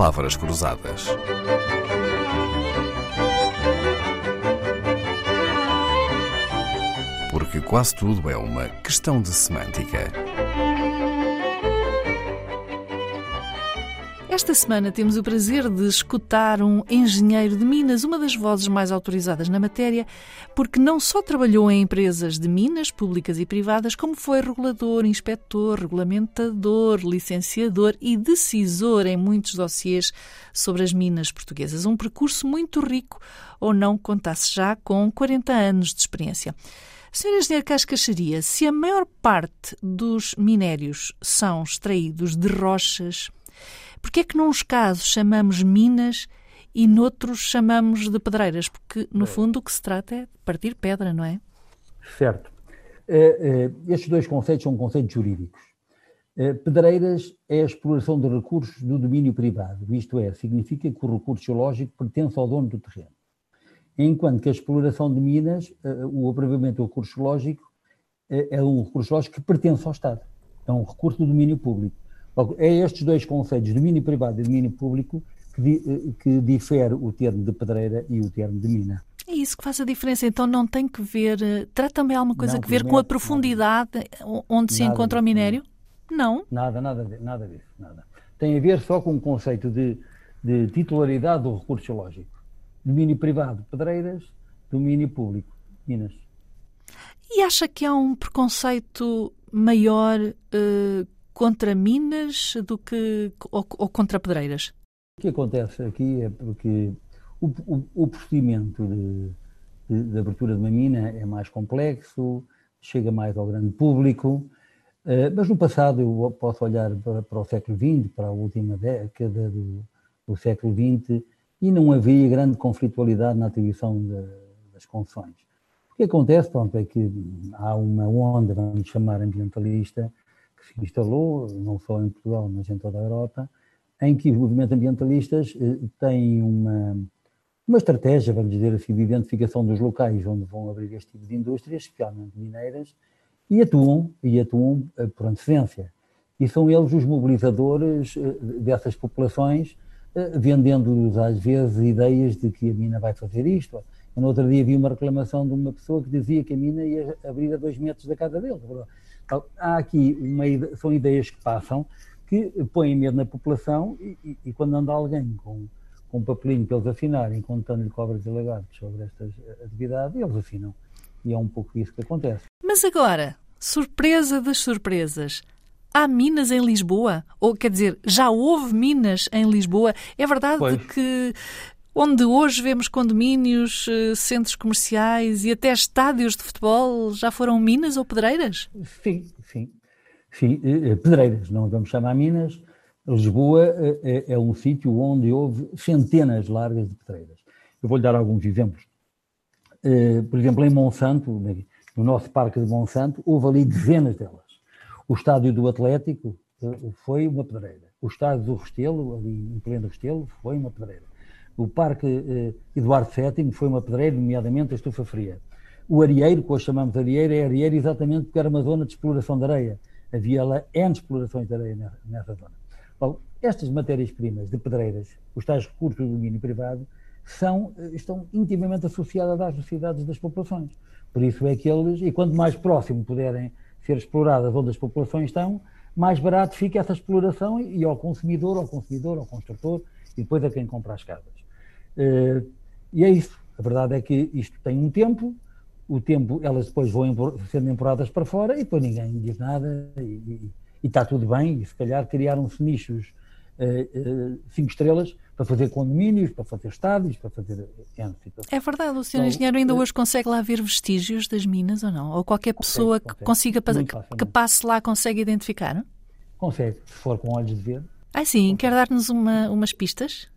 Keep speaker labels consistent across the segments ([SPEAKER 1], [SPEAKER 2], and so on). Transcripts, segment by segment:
[SPEAKER 1] palavras cruzadas. Porque quase tudo é uma questão de semântica.
[SPEAKER 2] Esta semana temos o prazer de escutar um engenheiro de Minas, uma das vozes mais autorizadas na matéria, porque não só trabalhou em empresas de Minas, públicas e privadas, como foi regulador, inspetor, regulamentador, licenciador e decisor em muitos dossiês sobre as minas portuguesas. Um percurso muito rico, ou não contasse já com 40 anos de experiência. Sr. Engenheiro Cascaxeria, se a maior parte dos minérios são extraídos de rochas, Porquê é que nuns casos chamamos minas e noutros chamamos de pedreiras? Porque, no fundo, o que se trata é de partir pedra, não é?
[SPEAKER 3] Certo. Uh, uh, estes dois conceitos são conceitos jurídicos. Uh, pedreiras é a exploração de recursos do domínio privado, isto é, significa que o recurso geológico pertence ao dono do terreno. Enquanto que a exploração de minas, o aproveitamento do recurso geológico, é um recurso geológico que pertence ao Estado. É um recurso do domínio público. É estes dois conceitos, domínio privado e domínio público, que, eh, que difere o termo de pedreira e o termo de mina.
[SPEAKER 2] É isso que faz a diferença. Então não tem que ver. Eh, terá também alguma coisa não, a ver com a profundidade nada, onde se encontra o minério? Não.
[SPEAKER 3] Nada, nada, nada disso. Nada. Tem a ver só com o conceito de, de titularidade do recurso geológico. Domínio privado, pedreiras, domínio público, minas.
[SPEAKER 2] E acha que há um preconceito maior uh, contra minas do que ou, ou, contra pedreiras?
[SPEAKER 3] O que acontece aqui é porque o, o, o procedimento de, de, de, abertura de uma mina é mais complexo, chega mais ao grande público, uh, mas no passado eu posso olhar para, para, o século XX, para a última década do, do século XX, e não havia grande conflitualidade na atribuição de, das concessões. O que acontece, pronto, é que há uma onda, vamos chamar ambientalista, que se instalou, não só em Portugal, mas em toda a Europa, em que os movimentos ambientalistas eh, têm uma, uma estratégia, vamos dizer assim, de identificação dos locais onde vão abrir este tipo de indústrias, especialmente mineiras, e atuam, e atuam eh, por antecedência. E são eles os mobilizadores eh, dessas populações, vendendo-lhes às vezes ideias de que a mina vai fazer isto. no outro dia vi uma reclamação de uma pessoa que dizia que a mina ia abrir a dois metros da casa dele. Então, há aqui uma, são ideias que passam que põem medo na população e, e, e quando anda alguém com, com um papelinho para eles assinarem, contando-lhe cobras e lagartos sobre estas atividades, eles assinam. E é um pouco isso que acontece.
[SPEAKER 2] Mas agora, surpresa das surpresas. Há minas em Lisboa? Ou quer dizer, já houve minas em Lisboa? É verdade pois. que onde hoje vemos condomínios, eh, centros comerciais e até estádios de futebol, já foram minas ou pedreiras?
[SPEAKER 3] Sim, sim. sim eh, eh, pedreiras, não vamos chamar minas. Lisboa é, um sítio onde houve centenas largas de pedreiras. Eu vou-lhe dar alguns exemplos. Por exemplo, em Monsanto, no nosso parque de Monsanto, houve ali dezenas delas. O estádio do Atlético foi uma pedreira. O estádio do Restelo, ali em pleno Restelo, foi uma pedreira o Parque eh, Eduardo VII foi uma pedreira, nomeadamente a estufa fria. O areeiro, que hoje chamamos areeiro, é areeiro exatamente porque era uma zona de exploração de areia. Havia lá N explorações de areia nessa, nessa zona. Bom, estas matérias-primas de pedreiras, os tais recursos do domínio privado, são, eh, estão intimamente associadas às necessidades das populações. Por isso é que eles, e quanto mais próximo puderem ser exploradas onde as populações estão, mais barato fica essa exploração e ao consumidor, ao consumidor, ao construtor e depois a quem compra as casas. Uh, e é isso. A verdade é que isto tem um tempo, o tempo, elas depois vão sendo empurradas para fora e depois ninguém diz nada e, e, e está tudo bem. E se calhar criaram-se nichos uh, uh, cinco estrelas para fazer condomínios, para fazer estádios, para fazer.
[SPEAKER 2] É verdade, o senhor então, engenheiro ainda hoje consegue lá ver vestígios das minas ou não? Ou qualquer pessoa consegue, que consiga que, que passe lá consegue identificar?
[SPEAKER 3] Consegue, se for com olhos de ver.
[SPEAKER 2] Ah, sim, quer dar-nos uma, umas pistas?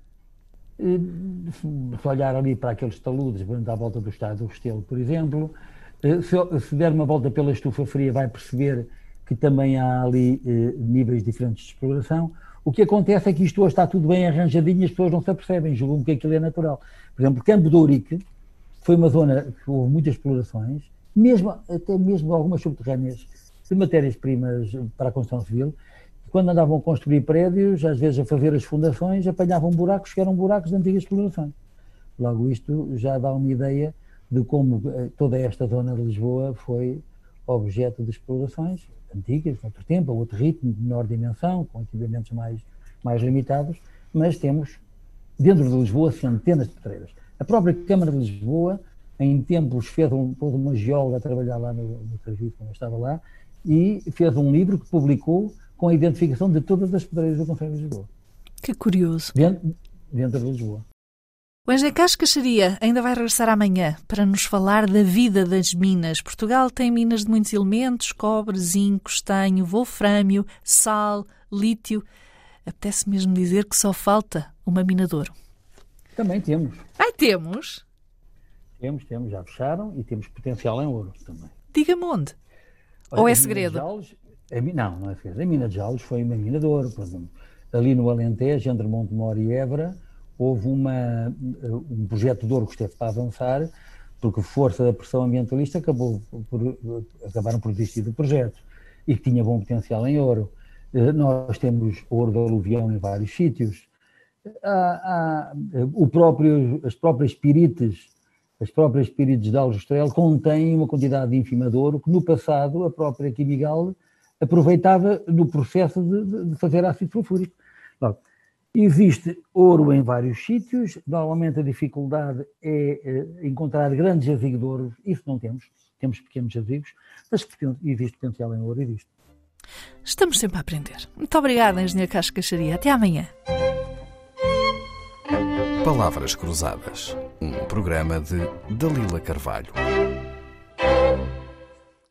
[SPEAKER 3] Se olhar ali para aqueles taludes, à volta do Estado do Restelo, por exemplo, eh, se der uma volta pela estufa fria, vai perceber que também há ali eh, níveis diferentes de exploração. O que acontece é que isto hoje está tudo bem arranjadinho e as pessoas não se apercebem, julgam que aquilo é natural. Por exemplo, Campo de Ourique foi uma zona que houve muitas explorações, mesmo, até mesmo algumas subterrâneas de matérias-primas para a construção civil, quando andavam a construir prédios, às vezes a fazer as fundações, apanhavam buracos que eram buracos de antigas explorações. Logo, isto já dá uma ideia de como eh, toda esta zona de Lisboa foi objeto de explorações antigas, de outro tempo, a outro ritmo, de menor dimensão, com equipamentos mais, mais limitados, mas temos dentro de Lisboa centenas de pedreiras. A própria Câmara de Lisboa, em tempos, fez um, pôs uma geóloga a trabalhar lá no, no serviço, quando eu estava lá, e fez um livro que publicou com a identificação de todas as pedreiras do Conselho de Lisboa.
[SPEAKER 2] Que curioso.
[SPEAKER 3] Dentro, dentro de Lisboa.
[SPEAKER 2] O Engenheiro Cascaxaria ainda vai regressar amanhã para nos falar da vida das minas. Portugal tem minas de muitos elementos: cobre, zinco, estanho, wolfrâmio, sal, lítio. Apetece mesmo dizer que só falta uma mina de ouro.
[SPEAKER 3] Também temos.
[SPEAKER 2] Ah, temos?
[SPEAKER 3] Temos, temos. Já fecharam e temos potencial em ouro também.
[SPEAKER 2] Diga-me onde. Olha, Ou é segredo?
[SPEAKER 3] Jales, a, não, não é segredo. A mina de Jales foi uma mina de ouro. Ali no Alentejo, entre Montemor e Évora, houve uma, um projeto de ouro que esteve para avançar, porque força da pressão ambientalista acabou por, acabaram por desistir do projeto e que tinha bom potencial em ouro. Eh, nós temos ouro de aluvião em vários sítios. Há, há, o próprio, as próprias pirites, as próprias pirites de Aljustrel contêm uma quantidade ínfima de ouro que no passado a própria Quimigal aproveitava no processo de, de fazer ácido sulfúrico. Existe ouro em vários sítios, normalmente a dificuldade é eh, encontrar grandes jazigos de ouro, isso não temos, temos pequenos jazigos, mas existe potencial em ouro, existe.
[SPEAKER 2] Estamos sempre a aprender. Muito obrigada, Engenheiro Casco Caixaria. Até amanhã.
[SPEAKER 1] Palavras Cruzadas, um programa de Dalila Carvalho.